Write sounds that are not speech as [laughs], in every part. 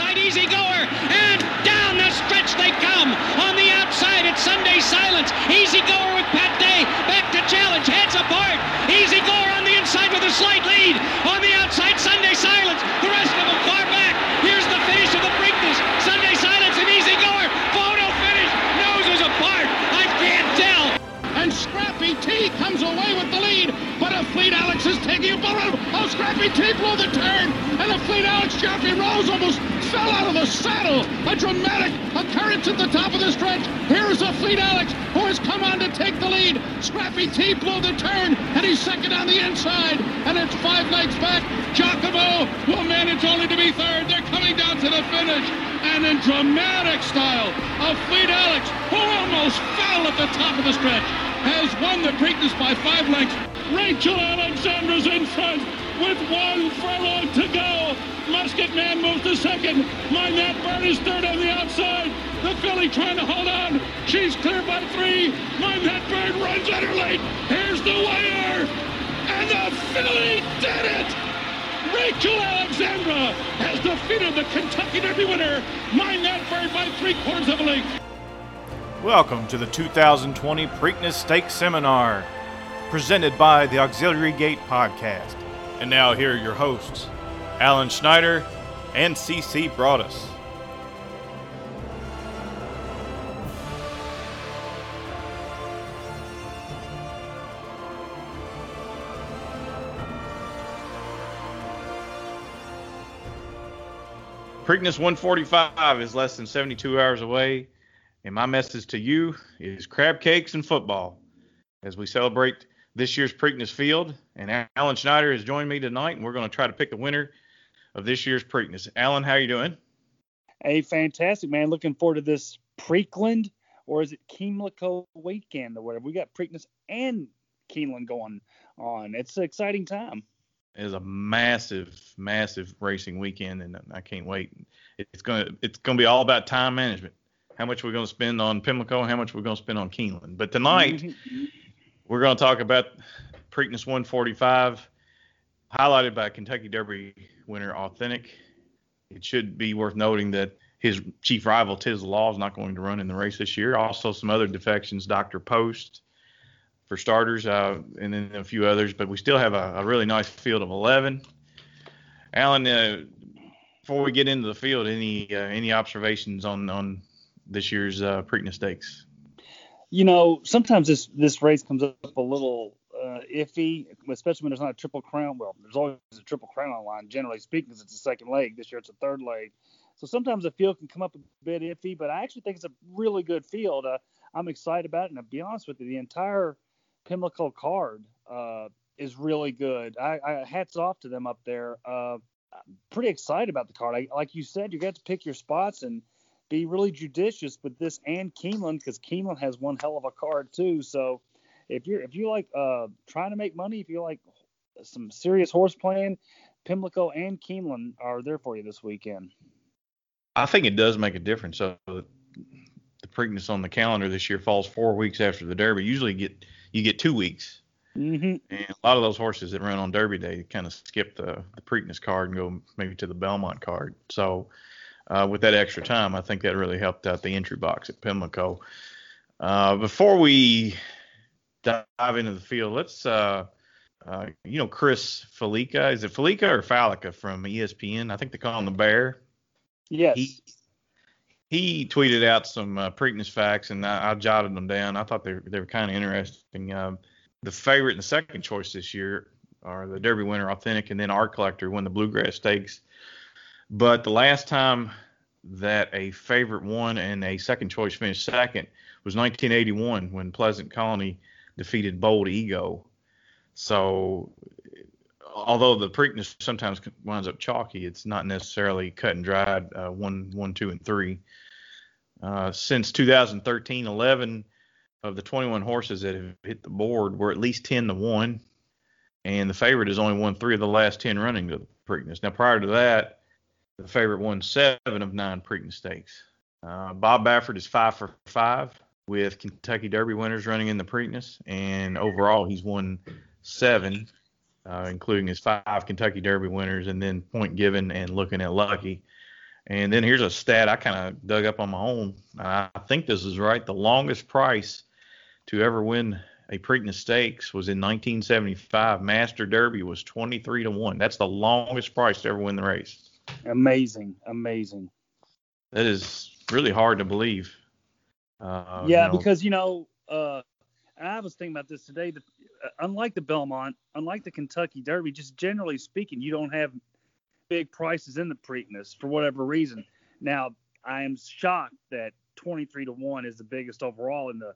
outside, easy goer, and down the stretch they come. On the outside, it's Sunday Silence. Easy goer with Pat Day. Back to challenge, heads apart. Easy goer on the inside with a slight lead. On the outside, Sunday Silence. The rest of them far back. Here's the finish of the Preakness. Sunday Silence and easy goer. Photo finish. Noses apart. I can't tell. And Scrappy T comes away with the lead, but Afleet Alex is taking a bullet. Oh, Scrappy T blew the turn, and a Fleet Alex Jeremy Rose almost fell out of the saddle. A dramatic occurrence at the top of the stretch. Here is Afleet Alex who has come on to take the lead. Scrappy T blew the turn, and he's second on the inside, and it's five lengths back. Giacomo will manage only to be third. They're coming down to the finish, and in dramatic style, a Fleet Alex who almost fell at the top of the stretch has won the Preakness by five lengths. Rachel Alexandra's in front with one furlong to go. Musket Man moves to second. Mine That Bird is third on the outside. The filly trying to hold on. She's clear by three. Mine That Bird runs at her late. Here's the wire. And the filly did it! Rachel Alexandra has defeated the Kentucky Derby winner, Mine That Bird, by three quarters of a length. Welcome to the 2020 Preakness Stakes Seminar, presented by the Auxiliary Gate Podcast. And now here are your hosts, Alan Schneider and CC Broadus. Preakness 145 is less than 72 hours away, and my message to you is crab cakes and football as we celebrate this year's Preakness Field. And Alan Schneider has joined me tonight, and we're going to try to pick the winner of this year's Preakness. Alan, how are you doing? Hey, fantastic, man. Looking forward to this Preakland, or is it Keeneland weekend or whatever? We got Preakness and Keeneland going on. It's an exciting time. It is a massive, massive racing weekend, and I can't wait. It's gonna, it's gonna be all about time management. How much we're gonna spend on Pimlico, how much we're gonna spend on Keeneland. But tonight, mm-hmm. We're gonna talk about Preakness 145, highlighted by Kentucky Derby winner Authentic. It should be worth noting that his chief rival Tiz Law is not going to run in the race this year. Also, some other defections, Dr. Post for starters, uh, and then a few others. But we still have a, a really nice field of 11. Alan, uh, before we get into the field, any uh, any observations on on this year's uh, Preakness Stakes? You know, sometimes this this race comes up a little uh, iffy, especially when there's not a triple crown. Well, there's always a triple crown on line, generally speaking, because it's a second leg. This year it's a third leg. So sometimes the field can come up a bit iffy, but I actually think it's a really good field. Uh, I'm excited about it, and to be honest with you, the entire Pimlico card uh, is really good. I, I, hats off to them up there. Uh, I'm pretty excited about the card. I, like you said, you got to pick your spots and be really judicious with this and Keeneland because Keeneland has one hell of a card too. So if you're if you like uh, trying to make money, if you like some serious horse playing, Pimlico and Keeneland are there for you this weekend. I think it does make a difference. So the Preakness on the calendar this year falls four weeks after the Derby. Usually get you get two weeks. Mm-hmm. And a lot of those horses that run on Derby Day kind of skip the, the Preakness card and go maybe to the Belmont card. So uh, with that extra time, I think that really helped out the entry box at Pimlico. Uh, before we dive into the field, let's, uh, uh, you know, Chris Felica. Is it Felica or Falica from ESPN? I think they call him the Bear. Yes. He, he tweeted out some uh, Preakness facts, and I, I, jotted them down. I thought they were, they were kind of interesting. Um, the favorite and the second choice this year are the Derby winner Authentic, and then Art Collector won the Bluegrass Stakes. But the last time that a favorite one and a second choice finished second was 1981 when Pleasant Colony defeated Bold Ego. So, although the Preakness sometimes winds up chalky, it's not necessarily cut and dried uh, one, one, two, and three. Uh, since 2013, 11 of the 21 horses that have hit the board were at least 10 to 1, and the favorite has only won three of the last 10 running to the Preakness. Now, prior to that, the favorite won seven of nine Preakness stakes. Uh, Bob Baffert is five for five with Kentucky Derby winners running in the Preakness, and overall he's won seven, uh, including his five Kentucky Derby winners, and then Point Given and Lookin At Lucky. And then here's a stat I kind of dug up on my own. I think this is right. The longest price to ever win a Preakness Stakes was in 1975. Master Derby was 23 to one. That's the longest price to ever win the race. Amazing, amazing. That is really hard to believe. Uh, yeah, you know, because you know, uh, I was thinking about this today. That uh, unlike the Belmont, unlike the Kentucky Derby, just generally speaking, you don't have big prices in the Preakness for whatever reason. Now, I am shocked that 23 to one is the biggest overall in the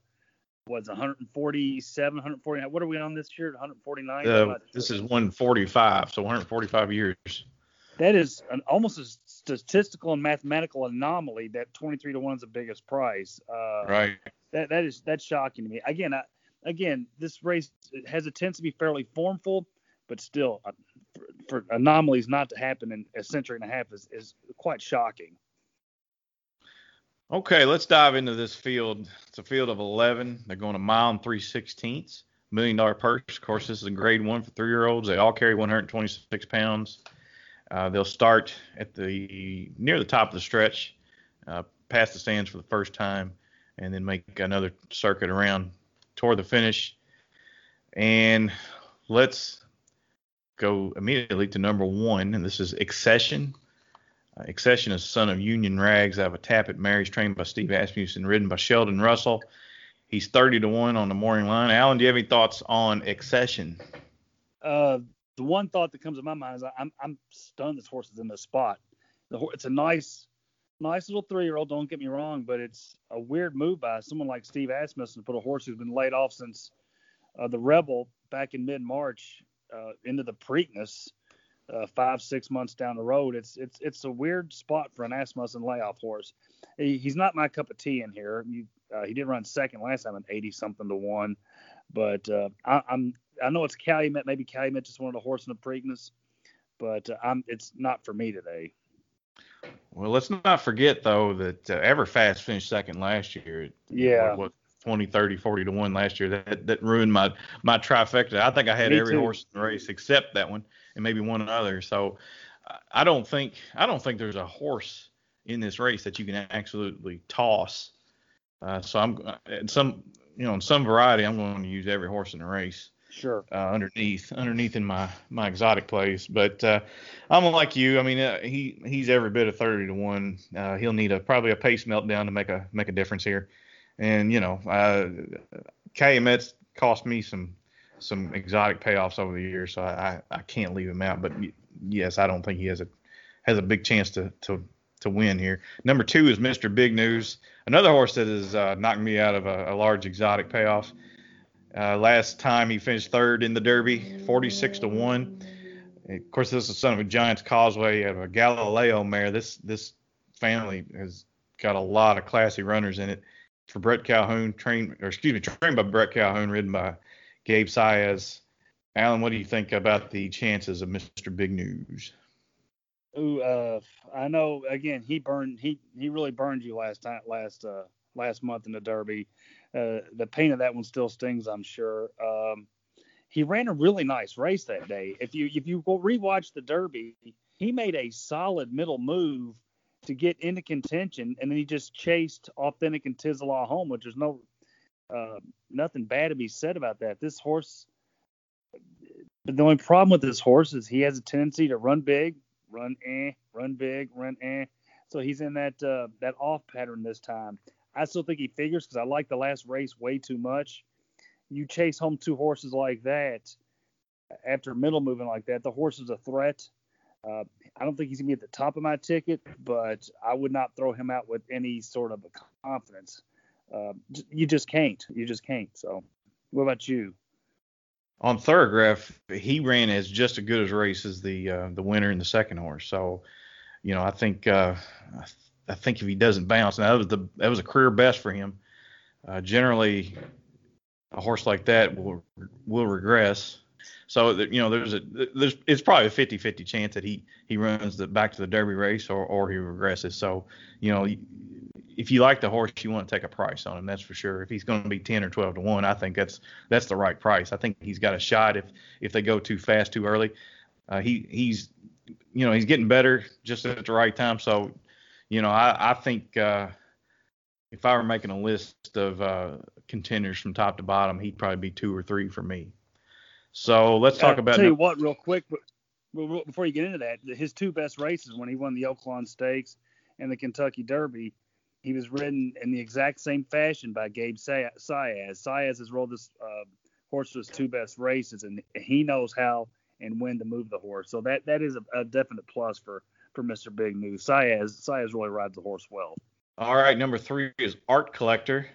was 147, 149. What are we on this year? 149. Uh, this is 145, so 145 years. That is an, almost a statistical and mathematical anomaly that 23 to one is the biggest price. Uh, right. That that is that's shocking to me. Again, I, again, this race has a tendency to be fairly formful, but still, uh, for, for anomalies not to happen in a century and a half is, is quite shocking. Okay, let's dive into this field. It's a field of 11. They're going a mile and three sixteenths. Million dollar purse. Of course, this is a grade one for three year olds. They all carry 126 pounds. Uh, they'll start at the near the top of the stretch, uh, past the stands for the first time, and then make another circuit around toward the finish. And let's go immediately to number one, and this is Accession. Uh, Accession is son of Union Rags out of a Tapit Mary's trained by Steve Asmussen, ridden by Sheldon Russell. He's 30 to 1 on the morning line. Alan, do you have any thoughts on Accession? Uh, the one thought that comes to my mind is I'm, I'm stunned this horse is in this spot. The, it's a nice, nice little three year old, don't get me wrong, but it's a weird move by someone like Steve Asmussen to put a horse who's been laid off since uh, the Rebel back in mid March uh, into the Preakness uh, five six months down the road. It's it's it's a weird spot for an Asmussen layoff horse. He, he's not my cup of tea in here. You, uh, he did run second last time at 80 something to one, but uh, I, am I know it's Calumet. Maybe Calumet just wanted a horse in the Preakness, but uh, I'm it's not for me today. Well, let's not forget though that uh, Everfast finished second last year. Yeah. What, what 20, 30, 40 to one last year. That that ruined my my trifecta. I think I had Me every too. horse in the race except that one and maybe one other. So I don't think I don't think there's a horse in this race that you can absolutely toss. Uh, so I'm in some you know in some variety I'm going to use every horse in the race. Sure. Uh, underneath underneath in my my exotic plays, but uh, I'm like you. I mean uh, he he's every bit of 30 to one. Uh, he'll need a probably a pace meltdown to make a make a difference here. And you know, uh, Calumet's cost me some some exotic payoffs over the years, so I, I can't leave him out. But yes, I don't think he has a has a big chance to to to win here. Number two is Mr. Big News, another horse that has uh, knocked me out of a, a large exotic payoff. Uh, last time he finished third in the Derby, 46 to one. Of course, this is son of a Giants Causeway of a Galileo mare. This this family has got a lot of classy runners in it for Bret Calhoun, trained or excuse me, trained by Bret Calhoun, ridden by Gabe Saez. Alan, what do you think about the chances of Mr. Big News? Ooh, uh, I know. Again, he burned. He he really burned you last time, last uh, last month in the Derby. Uh, the pain of that one still stings, I'm sure. Um, he ran a really nice race that day. If you if you rewatch the Derby, he made a solid middle move to get into contention, and then he just chased Authentic and Tizzle home, which there's no uh, nothing bad to be said about that. This horse, the only problem with this horse is he has a tendency to run big, run eh, run big, run eh. So he's in that uh, that off pattern this time. I still think he figures because I like the last race way too much. You chase home two horses like that after middle moving like that, the horse is a threat. Uh, I don't think he's gonna be at the top of my ticket, but I would not throw him out with any sort of a confidence. Uh, you just can't. You just can't. So, what about you? On Thorograph, he ran as just as good as race as the uh, the winner in the second horse. So, you know, I think uh, I think if he doesn't bounce, now that was the that was a career best for him. Uh, generally, a horse like that will will regress. So you know, there's a there's it's probably a 50-50 chance that he he runs the back to the Derby race or or he regresses. So you know, if you like the horse, you want to take a price on him. That's for sure. If he's going to be 10 or 12 to one, I think that's that's the right price. I think he's got a shot if if they go too fast too early. Uh, he he's you know he's getting better just at the right time. So you know, I, I think uh, if I were making a list of uh, contenders from top to bottom, he'd probably be two or three for me. So let's talk I'll about. Tell you what, real quick, but before you get into that, his two best races when he won the Oaklawn Stakes and the Kentucky Derby, he was ridden in the exact same fashion by Gabe Saez. Saez has rolled this uh, horse to his two best races, and he knows how and when to move the horse. So that that is a, a definite plus for for Mr. Big News. Saez Saez really rides the horse well. All right, number three is Art Collector,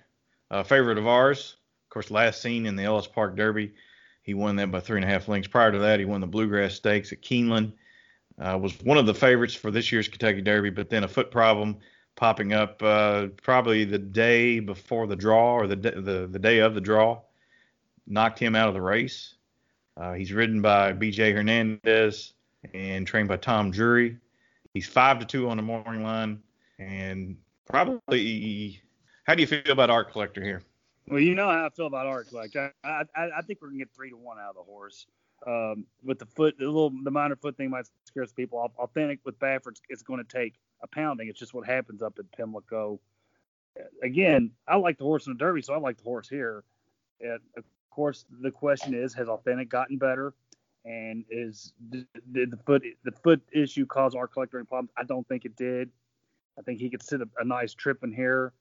a favorite of ours. Of course, last seen in the Ellis Park Derby, he won that by three and a half lengths. Prior to that, he won the Bluegrass Stakes at Keeneland. Uh, was one of the favorites for this year's Kentucky Derby, but then a foot problem popping up uh, probably the day before the draw or the, the the day of the draw knocked him out of the race. Uh, he's ridden by B.J. Hernandez and trained by Tom Drury. He's five to two on the morning line, and probably. How do you feel about Art Collector here? Well, you know how I feel about Art Collector. I, I, I think we're gonna get three to one out of the horse. Um, with the foot, the little, the minor foot thing might scare some people. Authentic with Baffert, it's going to take a pounding. It's just what happens up at Pimlico. Again, I like the horse in the Derby, so I like the horse here. And of course, the question is, has Authentic gotten better? And is did the foot the foot issue cause Art Collector any problems? I don't think it did. I think he could sit a, a nice trip in here.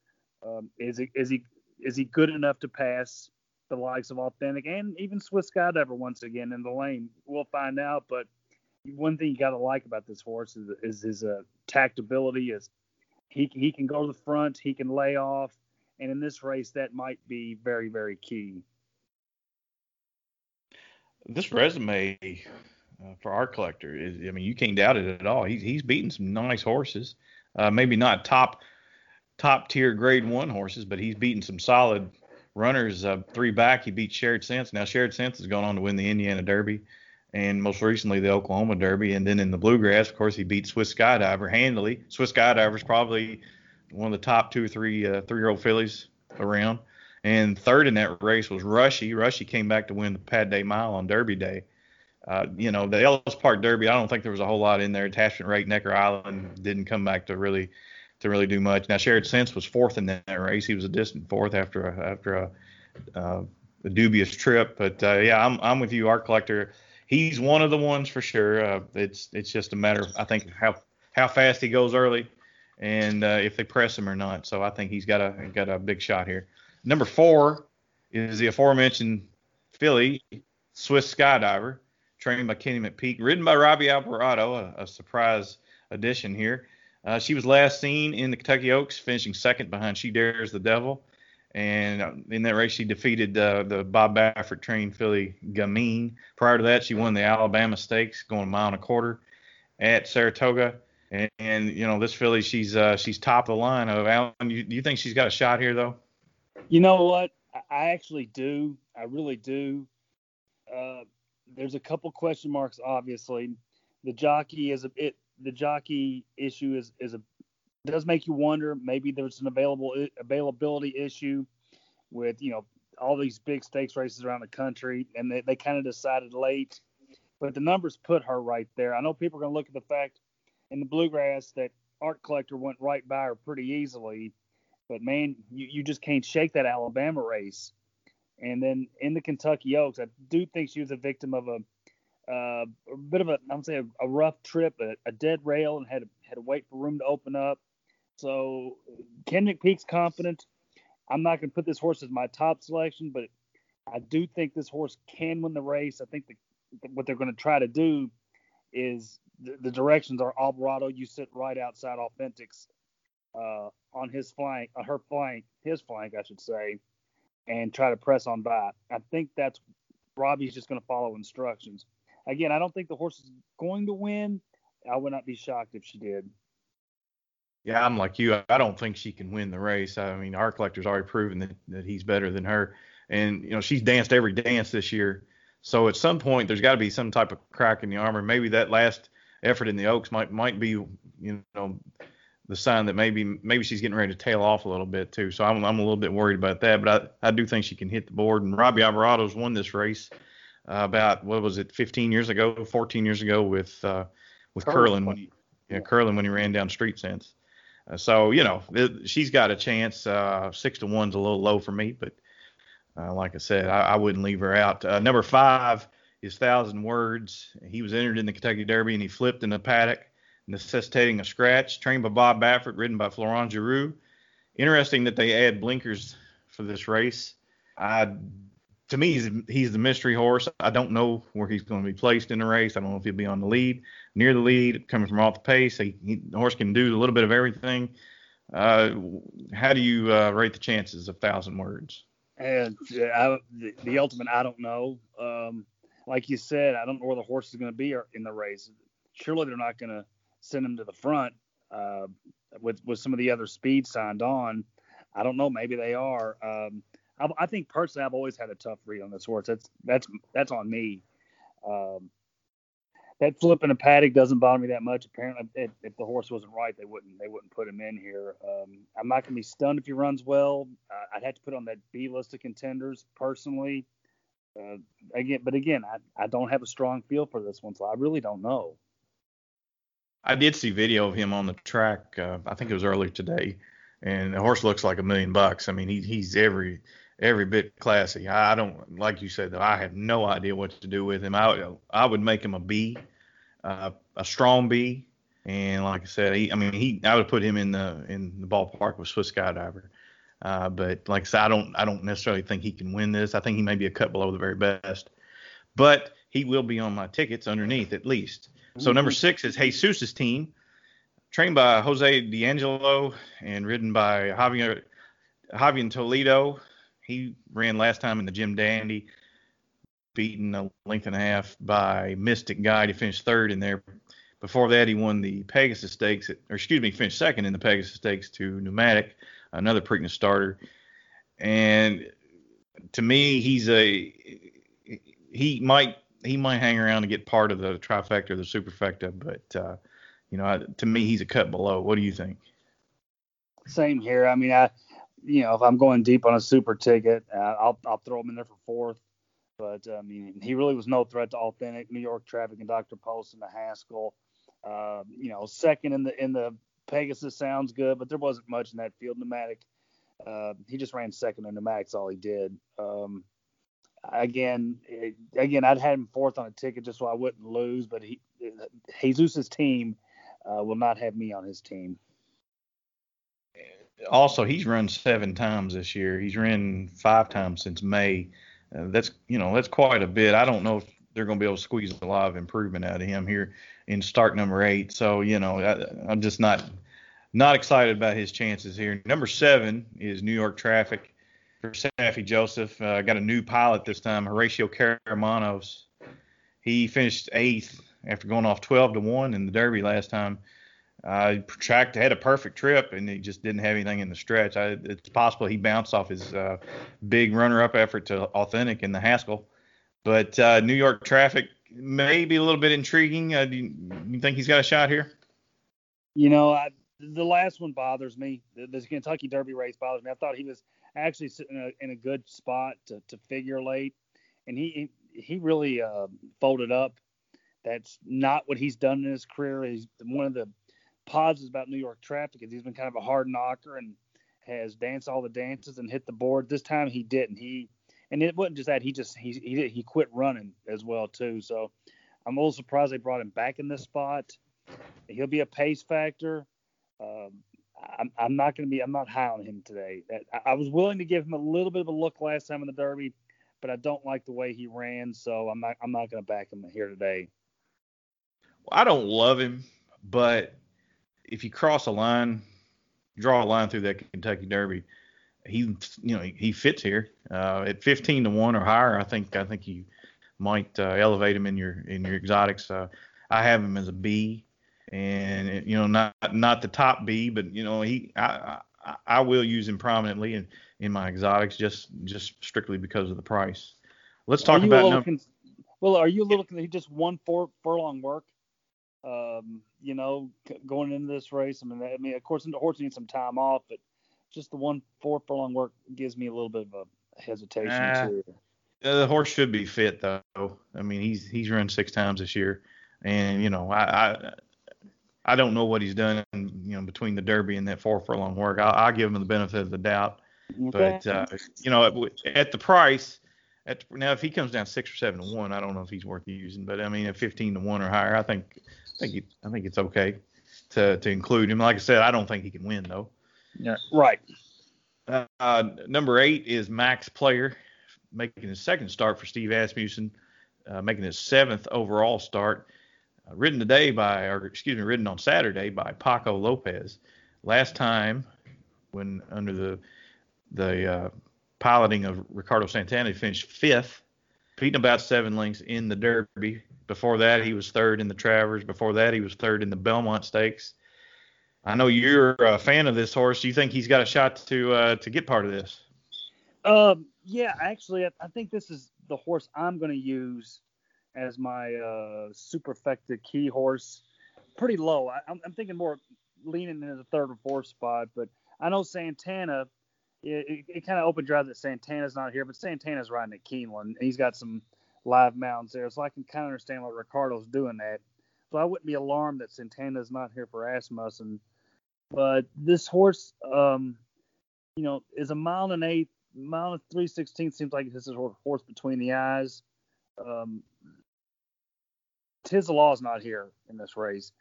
Um, is he is he is he good enough to pass the likes of Authentic and even Swiss Skydiver once again in the lane? We'll find out. But one thing you got to like about this horse is, is his uh, tactability. Is he he can go to the front, he can lay off, and in this race that might be very very key. This resume uh, for Art Collector is, I mean, you can't doubt it at all. He's he's beaten some nice horses. Uh, maybe not top top tier grade one horses, but he's beaten some solid runners. Uh, three back, he beat Shared Sense. Now Shared Sense has gone on to win the Indiana Derby, and most recently the Oklahoma Derby, and then in the Bluegrass, of course, he beat Swiss Skydiver handily. Swiss Skydiver is probably one of the top two or three uh, three year old fillies around. And third in that race was Rushie. Rushie came back to win the Pat Day Mile on Derby Day. Uh, you know, the Ellis Park Derby, I don't think there was a whole lot in there. Attachment rate, Necker Island didn't come back to really to really do much. Now, Shared Sense was fourth in that race. He was a distant fourth after a, after a, uh, a dubious trip. But uh, yeah, I'm I'm with you, Art Collector. He's one of the ones for sure. Uh, it's it's just a matter of I think how how fast he goes early, and uh, if they press him or not. So I think he's got a got a big shot here. Number four is the aforementioned filly, Swiss Skydiver, trained by Kenny McPeek, ridden by Robby Albarado, a, a surprise addition here. Uh, she was last seen in the Kentucky Oaks, finishing second behind She Dares the Devil. And uh, in that race, she defeated uh, the Bob Baffert trained filly Gamine. Prior to that, she won the Alabama Stakes, going a mile and a quarter at Saratoga. And, and you know, this filly, she's uh, she's top of the line. Of Alan, you, do you think she's got a shot here, though? You know what? I actually do. I really do. Uh, there's a couple question marks, obviously. The jockey is a bit the jockey issue is is a does make you wonder. Maybe there's an available availability issue with you know all these big stakes races around the country, and they, they kind of decided late. But the numbers put her right there. I know people are going to look at the fact in the bluegrass that Art Collector went right by her pretty easily, but man, you, you just can't shake that Alabama race. And then in the Kentucky Oaks, I do think she was a victim of a uh, a bit of a, I'm saying a, a rough trip, a, a, dead rail, and had to, had to wait for room to open up. So Ken McPeek's confident. I'm not going to put this horse as my top selection, but I do think this horse can win the race. I think the, what they're going to try to do is the, the, directions are Albarado. You sit right outside Authentics uh, on his flank, on her flank, his flank, I should say, and try to press on by. I think that's Robbie's just going to follow instructions. Again, I don't think the horse is going to win. I would not be shocked if she did. Yeah, I'm like you. I don't think she can win the race. I mean, Art Collector's already proven that, that he's better than her. And, you know, she's danced every dance this year. So at some point, there's got to be some type of crack in the armor. Maybe that last effort in the Oaks might might be, you know, the sign that maybe maybe she's getting ready to tail off a little bit too. So I'm I'm a little bit worried about that. But I, I do think she can hit the board. And Robby Albarado's won this race uh, about what was it, 15 years ago, 14 years ago with uh, with Curlin when he yeah Curlin when he ran down Street Sense. Uh, so you know, it, she's got a chance. Uh, six to one's a little low for me, but uh, like I said, I, I, wouldn't leave her out. Uh, number five is Thousand Words. He was entered in the Kentucky Derby and he flipped in the paddock, necessitating a scratch. Trained by Bob Baffert, ridden by Florent Geroux. Interesting that they add blinkers for this race. I, to me, he's, he's the mystery horse. I don't know where he's going to be placed in the race. I don't know if he'll be on the lead, near the lead, coming from off the pace. He, he, the horse can do a little bit of everything. Uh, how do you uh, rate the chances of Thousand Words? And I, the, the, ultimate, I don't know. Um, like you said, I don't know where the horse is going to be in the race. Surely they're not going to send him to the front uh, with with some of the other speed signed on. I don't know. Maybe they are. Um, I, I, think personally, I've always had a tough read on this horse. That's that's that's on me. Um, that flip in a paddock doesn't bother me that much. Apparently, if, if, the horse wasn't right, they wouldn't they wouldn't put him in here. Um, I'm not gonna be stunned if he runs well. Uh, I'd have to put on that B list of contenders personally. Uh, again, but again, I, I don't have a strong feel for this one, so I really don't know. I did see video of him on the track. Uh, I think it was earlier today, and the horse looks like a million bucks. I mean, he, he's every every bit classy. I, don't like you said though. I have no idea what to do with him. I I would make him a B, uh, a strong B, and like I said, he, I mean he I would put him in the in the ballpark with Swiss Skydiver. Uh, but like I said, I don't I don't necessarily think he can win this. I think he may be a cut below the very best, but he will be on my tickets underneath at least. So number mm-hmm. six is Jesus's team, trained by Jose D'Angelo and ridden by Javier Javier Toledo. He ran last time in the Jim Dandy, beaten a length and a half by Mystic Guide. He finished third in there. Before that, he won the Pegasus Stakes, or excuse me, finished second in the Pegasus Stakes to Pneumatic, another Preakness starter. And to me, he's a he might he might hang around and get part of the trifecta or the superfecta, but uh, you know, to me, he's a cut below. What do you think? Same here. I mean, I you know, if I'm going deep on a super ticket, uh, I'll I'll throw him in there for fourth. But I mean, he really was no threat to authentic New York traffic and Dr. Post and the Haskell. Uh, you know, second in the in the Pegasus sounds good, but there wasn't much in that field. Pneumatic, uh, he just ran second in pneumatics. All he did. Um, again, it, again, I'd had him fourth on a ticket just so I wouldn't lose. But he, Jesus's team uh, will not have me on his team also he's run seven times this year. He's run five times since May. Uh, that's you know that's quite a bit. I don't know if they're going to be able to squeeze a lot of improvement out of him here in start number eight. So you know I, I'm just not not excited about his chances here. Number seven is New York Traffic for Saffie Joseph. Uh, got a new pilot this time, Horacio Karamanos. He finished eighth after going off 12 to one in the Derby last time. Uh, tracked had a perfect trip and he just didn't have anything in the stretch. I, it's possible he bounced off his uh, big runner-up effort to authentic in the Haskell, but uh, New York traffic may be a little bit intriguing. Uh, do you, you, think he's got a shot here? You know, I, the last one bothers me. The, the, Kentucky Derby race bothers me. I thought he was actually sitting in a, in a good spot to, to figure late, and he he really uh, folded up. That's not what he's done in his career. He's one of the positives about New York traffic is he's been kind of a hard knocker and has danced all the dances and hit the board. This time he didn't. He and it wasn't just that he just he he he quit running as well too. So I'm a little surprised they brought him back in this spot. He'll be a pace factor. Um, I'm, I'm not going to be I'm not high on him today. I, I was willing to give him a little bit of a look last time in the Derby, but I don't like the way he ran, so I'm not I'm not going to back him here today. Well, I don't love him, but if you cross a line, draw a line through that Kentucky Derby, he you know he fits here uh, at 15 to one or higher. I think I think you might uh, elevate him in your in your exotics. Uh, I have him as a B, and you know not not the top B, but you know he I I, I will use him prominently in in my exotics just just strictly because of the price. Let's talk about. Num- con- well, are you a little? He just one four furlong work um, you know, going into this race. I mean, I mean, of course, the horse needs some time off, but just the one four furlong work gives me a little bit of a hesitation uh, too. The horse should be fit though. I mean, he's he's run six times this year, and you know, I I, I don't know what he's done, you know, between the Derby and that four furlong work. I'll, I'll give him the benefit of the doubt. Okay. But uh, you know, at, at the price, at now if he comes down six or seven to one, I don't know if he's worth using. But I mean, at 15 to one or higher, I think I think he, I think it's okay to to include him. Like I said, I don't think he can win though. Yeah. Right. Uh, number eight is Max Player, making his second start for Steve Asmussen, uh, making his seventh overall start. Uh, ridden today by, or excuse me, ridden on Saturday by Paco Lopez. Last time, when under the the uh, piloting of Ricardo Santana, he finished fifth, beating about seven lengths in the Derby. Before that, he was third in the Travers. Before that, he was third in the Belmont Stakes. I know you're a fan of this horse. Do you think he's got a shot to uh, to get part of this? Um, yeah, actually, I think this is the horse I'm going to use as my uh, superfecta key horse. Pretty low. I, am thinking more leaning into the third or fourth spot, but I know Santana. It, it, it kind of opened eyes that Santana's not here, but Santana's riding at Keeneland, and he's got some live mounts there, so I can kind of understand why Ricardo's doing that. So I wouldn't be alarmed that Santana's not here for Asmussen. But this horse, um, you know, is a mile and an eighth, mile and three sixteenths seems like this is a horse between the eyes. Um, Tiz the Law is not here in this race.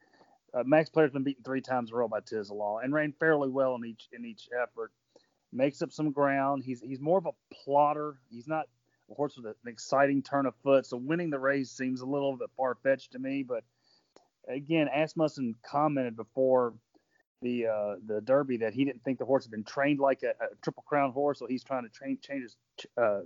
Uh, Max Player's been beaten three times in a row by Tiz the Law and ran fairly well in each in each effort. Makes up some ground. He's he's more of a plotter. He's not a horse with an exciting turn of foot. So winning the race seems a little bit far fetched to me. But again, Asmussen commented before the uh, the Derby that he didn't think the horse had been trained like a, a Triple Crown horse, so he's trying to train uh,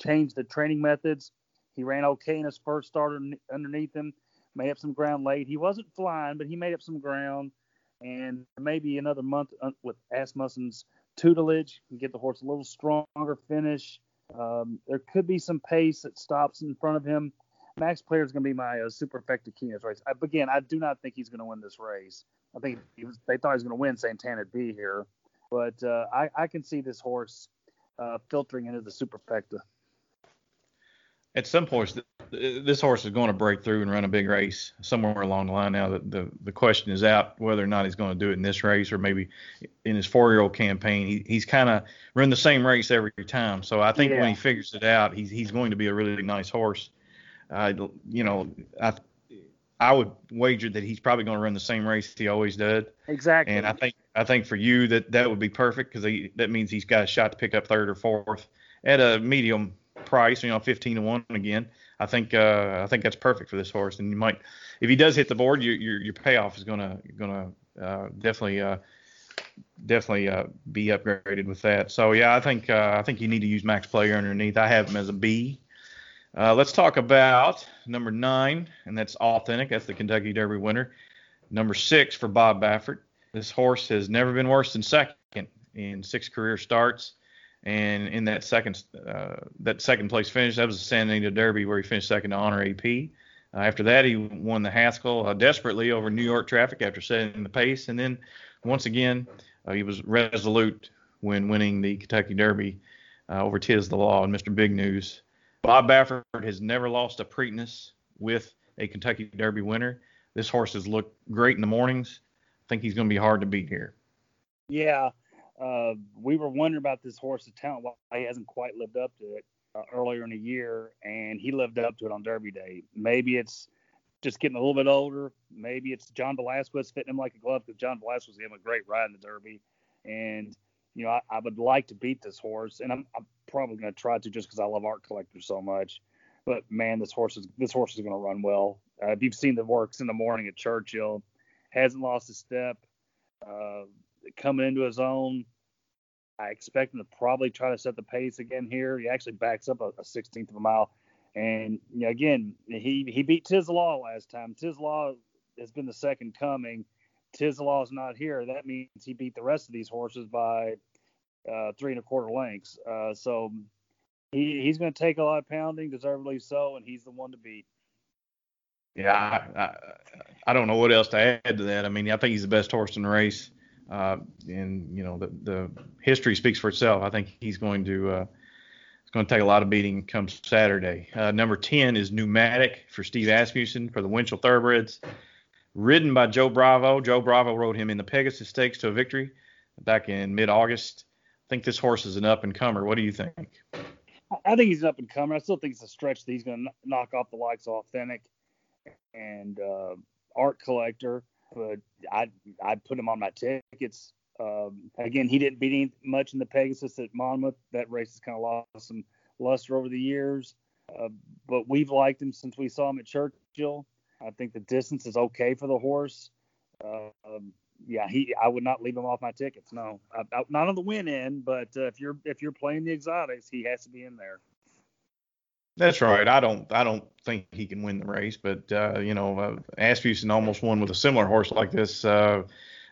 change the training methods. He ran okay in his first start underneath him, made up some ground late. He wasn't flying, but he made up some ground, and maybe another month with Asmussen's tutelage can get the horse a little stronger finish. Um, there could be some pace that stops in front of him. Max Player is going to be my uh, superfecta key in this race. I, again, I do not think he's going to win this race. I think was, they thought he was going to win. Santana be here, but uh, I, I, can see this horse uh, filtering into the superfecta. At some point, this horse is going to break through and run a big race somewhere along the line. Now, the, the, the question is out whether or not he's going to do it in this race or maybe in his four-year-old campaign. He, he's kind of run the same race every time. So I think yeah. when he figures it out, he's he's going to be a really nice horse. Uh, you know, I I would wager that he's probably going to run the same race he always did. Exactly. And I think I think for you that that would be perfect because that means he's got a shot to pick up third or fourth at a medium price, you know, 15 to one again. I think uh, I think that's perfect for this horse. And you might, if he does hit the board, your your, your payoff is gonna gonna uh, definitely uh, definitely uh, be upgraded with that. So yeah, I think uh, I think you need to use max player underneath. I have him as a B. Uh, let's talk about number nine, and that's authentic. That's the Kentucky Derby winner. Number six for Bob Baffert. This horse has never been worse than second in six career starts. And in that second uh, that second place finish, that was the Santa Anita Derby where he finished second to Honor AP. Uh, after that, he won the Haskell uh, desperately over New York traffic after setting the pace. And then once again, uh, he was resolute when winning the Kentucky Derby uh, over Tiz the Law and Mr. Big News. Bob Baffert has never lost a Preakness with a Kentucky Derby winner. This horse has looked great in the mornings. I think he's going to be hard to beat here. Yeah, uh, we were wondering about this horse's talent why he hasn't quite lived up to it uh, earlier in the year, and he lived up to it on Derby Day. Maybe it's just getting a little bit older. Maybe it's John Velazquez fitting him like a glove because John Velazquez gave him a great ride in the Derby, and you know, I, I, would like to beat this horse, and I'm, I'm probably going to try to just because I love art collectors so much. But man, this horse is this horse is going to run well. Uh, if you've seen the works in the morning at Churchill, hasn't lost a step. Uh, coming into his own, I expect him to probably try to set the pace again here. He actually backs up a, a 16th of a mile, and you know, again, he he beat Tiz Law last time. Tiz Law has been the second coming is not here, that means he beat the rest of these horses by uh, three and a quarter lengths. Uh, so he, he's going to take a lot of pounding, deservedly so, and he's the one to beat. Yeah, I, I, I, don't know what else to add to that. I mean, I think he's the best horse in the race, uh, and you know the the history speaks for itself. I think he's going to uh, it's going to take a lot of beating come Saturday. Uh, number ten is Pneumatic for Steve Asmussen for the Winchell Thoroughbreds ridden by Joe Bravo. Joe Bravo rode him in the Pegasus Stakes to a victory back in mid-August. I think this horse is an up and comer. What do you think? I think he's an up and comer. I still think it's a stretch that he's going to knock off the likes of Authentic and uh, Art Collector, but I I'd put him on my tickets. Um, again, he didn't beat much in the Pegasus at Monmouth. That race has kind of lost some luster over the years, uh, but we've liked him since we saw him at Churchill. I think the distance is okay for the horse. Uh, um, yeah, he I would not leave him off my tickets. No, I, I, not on the win end, but uh, if you're if you're playing the exotics, he has to be in there. That's right. I don't I don't think he can win the race, but uh, you know, uh, Asmussen almost won with a similar horse like this. Uh,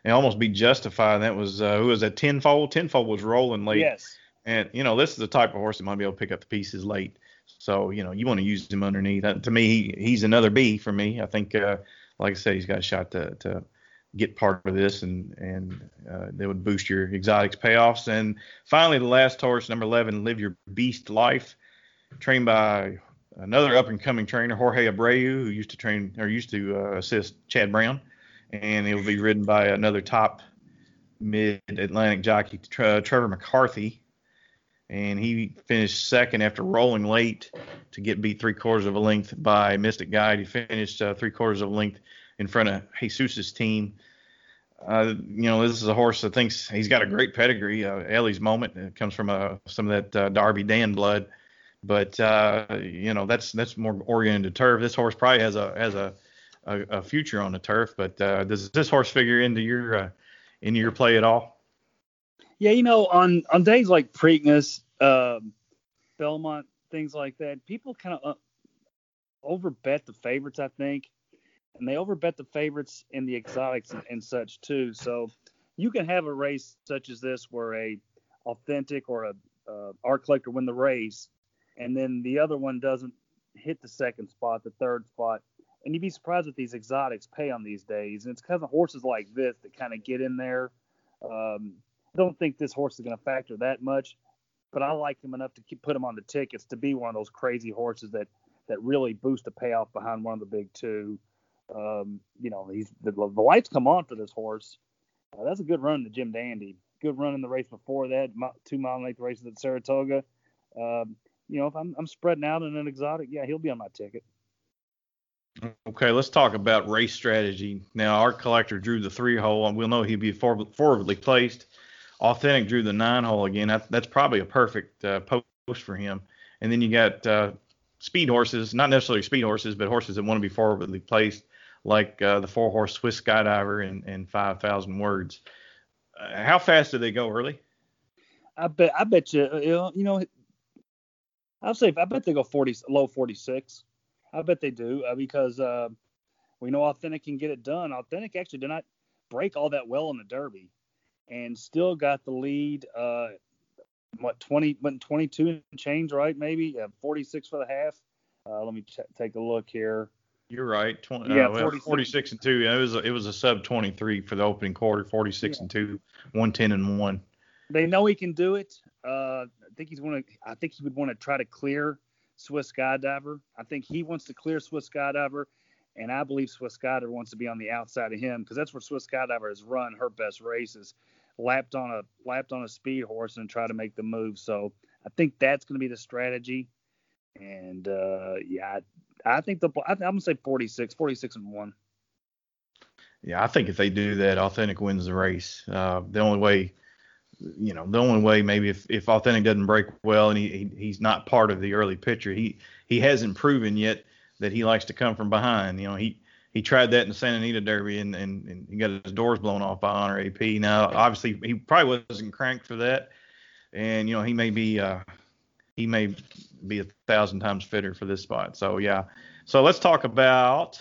and almost be justified. That was uh, who was that? Tenfold. Tenfold was rolling late. Yes. And you know, this is the type of horse that might be able to pick up the pieces late. So you know, you want to use him underneath. That, to me, he, he's another B for me. I think, uh, like I said, he's got a shot to to get part of this, and and uh, they would boost your exotics payoffs. And finally, the last horse, number 11, Live Your Beast Life, trained by another up and coming trainer, Jorge Abreu, who used to train or used to uh, assist Chad Brown, and it will be ridden by another top mid Atlantic jockey, Tre- Trevor McCarthy. And he finished second after rolling late to get beat three quarters of a length by Mystic Guide. He finished uh, three quarters of a length in front of Jesus's team. Uh, you know, this is a horse that thinks he's got a great pedigree. Uh, Ellie's moment it comes from uh, some of that uh, Darby Dan blood, but uh, you know that's that's more oriented to turf. This horse probably has a has a a, a future on the turf. But uh, does this horse figure into your uh, into your play at all? Yeah, you know, on on days like Preakness, um, Belmont, things like that, people kind of uh, overbet the favorites. I think and they overbet the favorites in the exotics and, and, such too. So you can have a race such as this where a authentic or a uh, art collector win the race, and then the other one doesn't hit the second spot, the third spot, and you'd be surprised what these exotics pay on these days. And it's because of horses like this that kind of get in there. Um, I don't think this horse is going to factor that much, but I like him enough to keep, put him on the tickets to be one of those crazy horses that that really boost the payoff behind one of the big two. Um, you know, he's the, the, lights come on for this horse. Uh, that's a good run to Jim Dandy. Good run in the race before that, two mile and length races at Saratoga. Um, you know, if I'm, I'm spreading out in an exotic, yeah, he'll be on my ticket. Okay, let's talk about race strategy. Now, Art Collector drew the three hole, and we'll know he'd be forwardly placed. Authentic drew the nine hole again. That, that's probably a perfect uh, post for him. And then you got uh, speed horses, not necessarily speed horses, but horses that want to be forwardly placed like uh, the four horse Swiss Skydiver and, and 5,000 words. Uh, how fast do they go early? I bet I bet you you know I'll say I bet they go 40 low 46. I bet they do uh, because uh, we know Authentic can get it done. Authentic actually did not break all that well in the Derby, and still got the lead. Uh, what 20 went 22 change right maybe 46 for the half. Uh, let me ch- take a look here. You're right. 20, yeah, uh, 46. 46. and two. It was a, it was a sub 23 for the opening quarter. 46 yeah. and two, 110 and one. They know he can do it. Uh, I think he's want to. I think he would want to try to clear Swiss Skydiver. I think he wants to clear Swiss Skydiver, and I believe Swiss Skydiver wants to be on the outside of him because that's where Swiss Skydiver has run her best races, lapped on a lapped on a speed horse and try to make the move. So I think that's going to be the strategy. And uh, yeah, I think the I, am gonna say 46, 46 and one. Yeah, I think if they do that, Authentic wins the race. Uh, the only way, you know, the only way maybe if, if Authentic doesn't break well and he, he he's not part of the early picture, he he hasn't proven yet that he likes to come from behind. You know, he he tried that in the Santa Anita Derby and, and, and he got his doors blown off by Honor AP. Now, obviously, he probably wasn't cranked for that, and you know he may be uh, he may be a thousand times fitter for this spot. So yeah. So let's talk about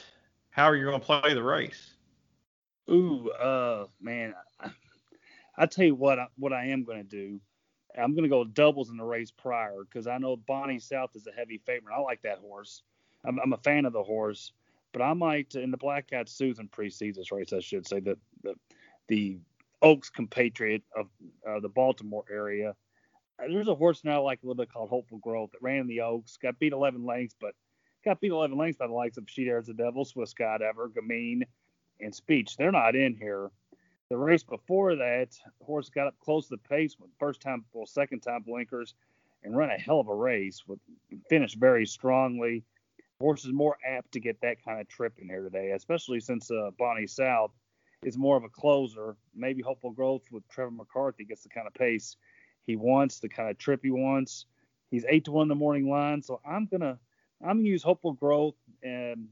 how are you going to play the race? Ooh, uh, man, I, tell you what, I, what I am going to do. I'm going to go doubles in the race prior because I know Bonny South is a heavy favorite. I like that horse. I'm, I'm a fan of the horse, but I might in the Black-Eyed Susan precedes this race. I should say that the the Oaks compatriot of uh, the Baltimore area there's a horse now I like a little bit called Hopeful Growth that ran in the Oaks, got beat 11 lengths, but got beat 11 lengths by the likes of She Dares the Devil, Swiss Skydiver, Gamine, and Speech. They're not in here. The race before that, horse got up close to the pace, with first time, well, second time blinkers, and run a hell of a race. With finished very strongly. Horse is more apt to get that kind of trip in here today, especially since uh, Bonny South is more of a closer. Maybe Hopeful Growth with Trevor McCarthy gets the kind of pace he wants, the kind of trip he wants. He's eight to one in the morning line, so I'm gonna I'm gonna use Hopeful Growth and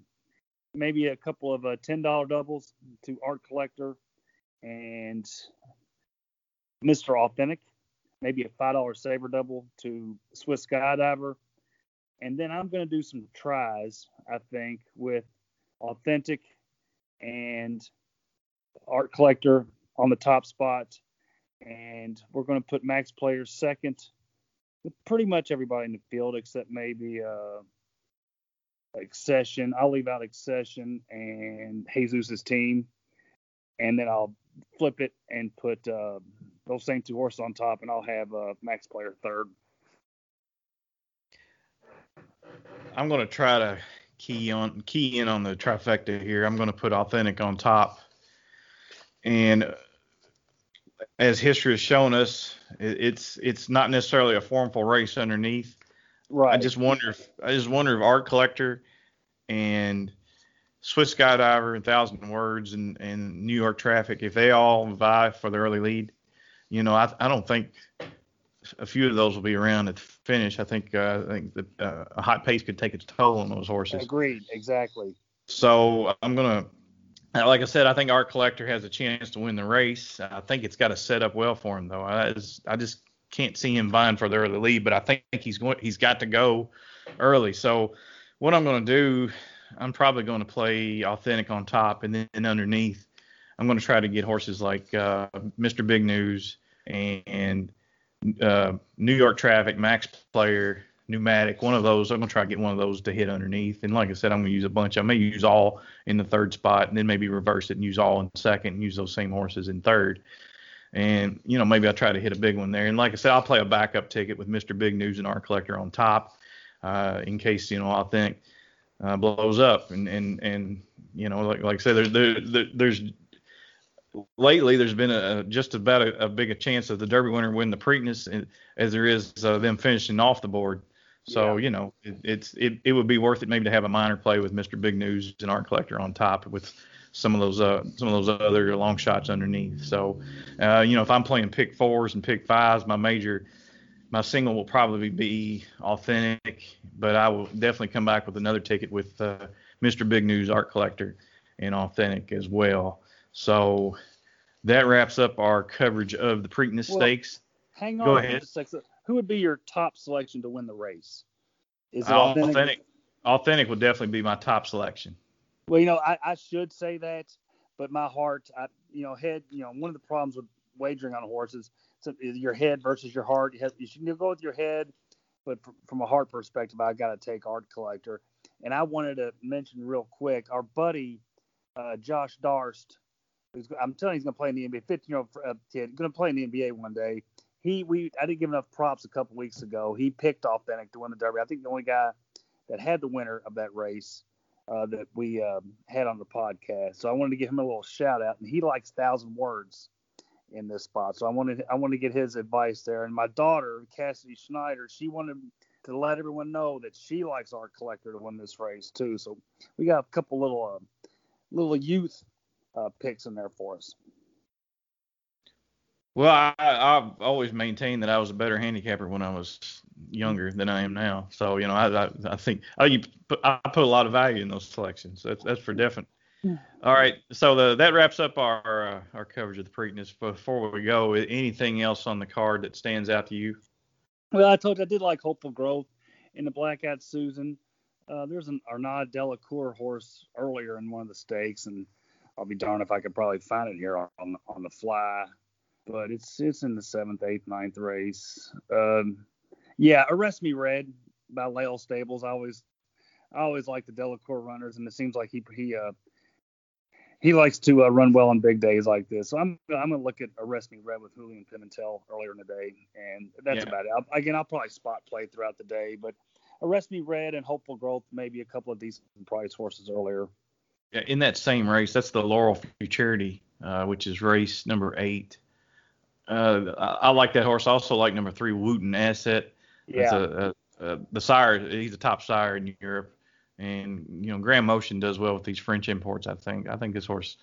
maybe a couple of uh, ten dollar doubles to Art Collector and Mr. Authentic, maybe a five dollar saber double to Swiss Skydiver, and then I'm gonna do some tries. I think with Authentic and Art Collector on the top spot, and we're going to put Max Player second. With pretty much everybody in the field except maybe uh, Excession. I'll leave out Excession and Jesus's team, and then I'll flip it and put uh, those same two horses on top, and I'll have uh, Max Player third. I'm going to try to key on key in on the trifecta here. I'm going to put Authentic on top and as history has shown us, it's it's not necessarily a formful race underneath. Right. I just wonder if I just wonder if Art Collector and Swiss Skydiver and Thousand Words and, and New York Traffic, if they all vie for the early lead, you know, I, I don't think a few of those will be around at the finish. I think uh, I think that uh, a hot pace could take its toll on those horses. Agreed. Exactly. So I'm gonna like I said, I think Art Collector has a chance to win the race. I think it's got to set up well for him, though. I just, I just can't see him vying for the early lead, but I think he's going, he's got to go early. So what I'm going to do, I'm probably going to play authentic on top, and then underneath, I'm going to try to get horses like uh, Mr. Big News and uh, New York Traffic, Max Player, pneumatic, one of those. I'm gonna try to get one of those to hit underneath. And like I said, I'm gonna use a bunch. I may use all in the third spot, and then maybe reverse it and use all in second, and use those same horses in third. And you know, maybe I'll try to hit a big one there. And like I said, I'll play a backup ticket with Mr. Big News and Art Collector on top, uh, in case you know I think uh, blows up. And and and you know, like like I said, there's there, there, there's lately there's been a just about a, a big a chance of the Derby winner win the Preakness as there is uh, them finishing off the board. So yeah. you know, it, it's it, it would be worth it maybe to have a minor play with Mr. Big News and Art Collector on top with some of those uh some of those other long shots underneath. So uh, you know, if I'm playing pick fours and pick fives, my major my single will probably be authentic, but I will definitely come back with another ticket with uh, Mr. Big News Art Collector and authentic as well. So that wraps up our coverage of the Preakness well, Stakes. Hang on. Go ahead who would be your top selection to win the race? Is it authentic? Authentic, authentic would definitely be my top selection. Well, you know, I, I should say that, but my heart, I, you know, head, you know, one of the problems with wagering on horses your head versus your heart. You, have, you should go with your head, but from a heart perspective, I got to take Art Collector. And I wanted to mention real quick, our buddy uh, Josh Darst, who's I'm telling you, he's going to play in the NBA. 15 year old uh, kid, going to play in the NBA one day he we I didn't give enough props a couple weeks ago. He picked Authentic to win the Derby. I think the only guy that had the winner of that race uh, that we um, had on the podcast. So I wanted to give him a little shout out, and he likes thousand words in this spot. So I wanted I wanted to get his advice there. And my daughter Cassidy Schneider, she wanted to let everyone know that she likes Art Collector to win this race too. So we got a couple little uh, little youth uh, picks in there for us. Well, I, I've always maintained that I was a better handicapper when I was younger than I am now. So you know, I I, I think I, I put a lot of value in those selections. That's that's for definite. All right, so the, that wraps up our uh, our coverage of the Preakness. Before we go, anything else on the card that stands out to you? Well, I told you I did like Hopeful Growth in the Black-eyed Susan. Uh, there's an Arnaud Delacour horse earlier in one of the stakes, and I'll be darned if I could probably find it here on on the fly but it's it's in the seventh, eighth, ninth race. Um, yeah, Arrest Me Red by Lael Stables. I always I always like the Delacour runners, and it seems like he he uh he likes to uh, run well on big days like this. So I'm I'm gonna look at Arrest Me Red with Julian Pimentel earlier in the day, and that's yeah. about it. I'll, again, I'll probably spot play throughout the day, but Arrest Me Red and Hopeful Growth, maybe a couple of decent price horses earlier. Yeah, in that same race, that's the Laurel Futurity, uh, which is race number eight. Uh, I, I, like that horse. I also like number three, Wootton Asset. Yeah. A, a, a, the sire, he's a top sire in Europe, and you know Graham Motion does well with these French imports. I think. I think this horse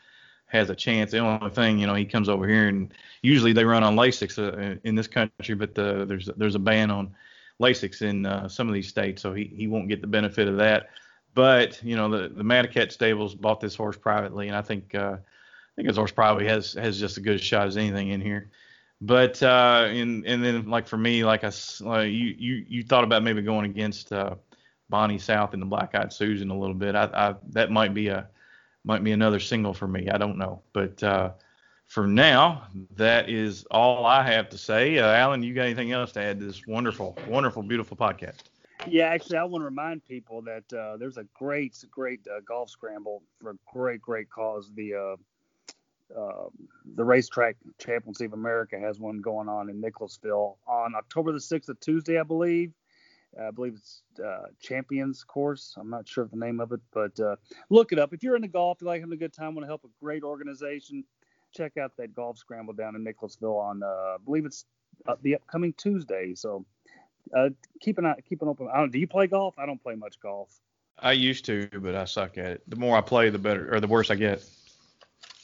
has a chance. The only thing, you know, he comes over here and usually they run on Lasix uh, in this country, but the, there's there's a ban on Lasix in uh, some of these states, so he, he won't get the benefit of that. But you know, the the Madaket stables bought this horse privately, and I think uh, I think this horse probably has has just as good a shot as anything in here. But uh, and and then like for me, like I like you you you thought about maybe going against uh, Bonny South and the Black Eyed Susan a little bit. I, I that might be a might be another single for me. I don't know, but uh, for now, that is all I have to say. Uh, Alan, you got anything else to add to this wonderful, wonderful, beautiful podcast? Yeah, actually, I want to remind people that uh, there's a great, great uh, golf scramble for a great, great cause. The uh, uh, the racetrack championship of America has one going on in Nicholasville on October the 6th, a Tuesday, I believe. I believe it's uh, Champions Course. I'm not sure of the name of it, but uh, look it up. If you're into golf, you like having a good time, want to help a great organization, check out that golf scramble down in Nicholasville on, uh, I believe it's uh, the upcoming Tuesday. So uh, keep an eye, keep an open. I don't, do you play golf? I don't play much golf. I used to, but I suck at it. The more I play, the better, or the worse I get.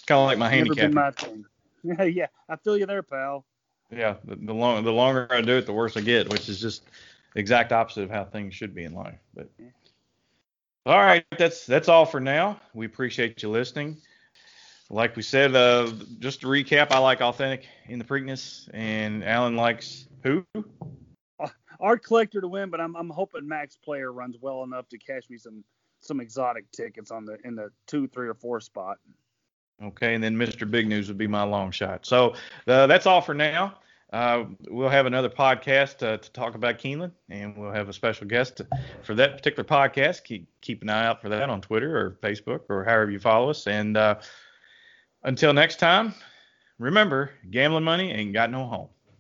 Kind of like my handicap. Been my thing. [laughs] Yeah, yeah, I feel you there, pal. Yeah, the, the, long, the longer I do it, the worse I get, which is just exact opposite of how things should be in life. But all right, that's that's all for now. We appreciate you listening. Like we said, uh, just to recap, I like authentic in the Preakness, and Alan likes who? Art collector to win, but I'm I'm hoping Max Player runs well enough to cash me some some exotic tickets on the in the two, three, or four spot. Okay, and then Mr. Big News would be my long shot. So uh, that's all for now. Uh, we'll have another podcast uh, to talk about Keeneland, and we'll have a special guest to, for that particular podcast. Keep keep an eye out for that on Twitter or Facebook or however you follow us. And uh, until next time, remember, gambling money ain't got no home.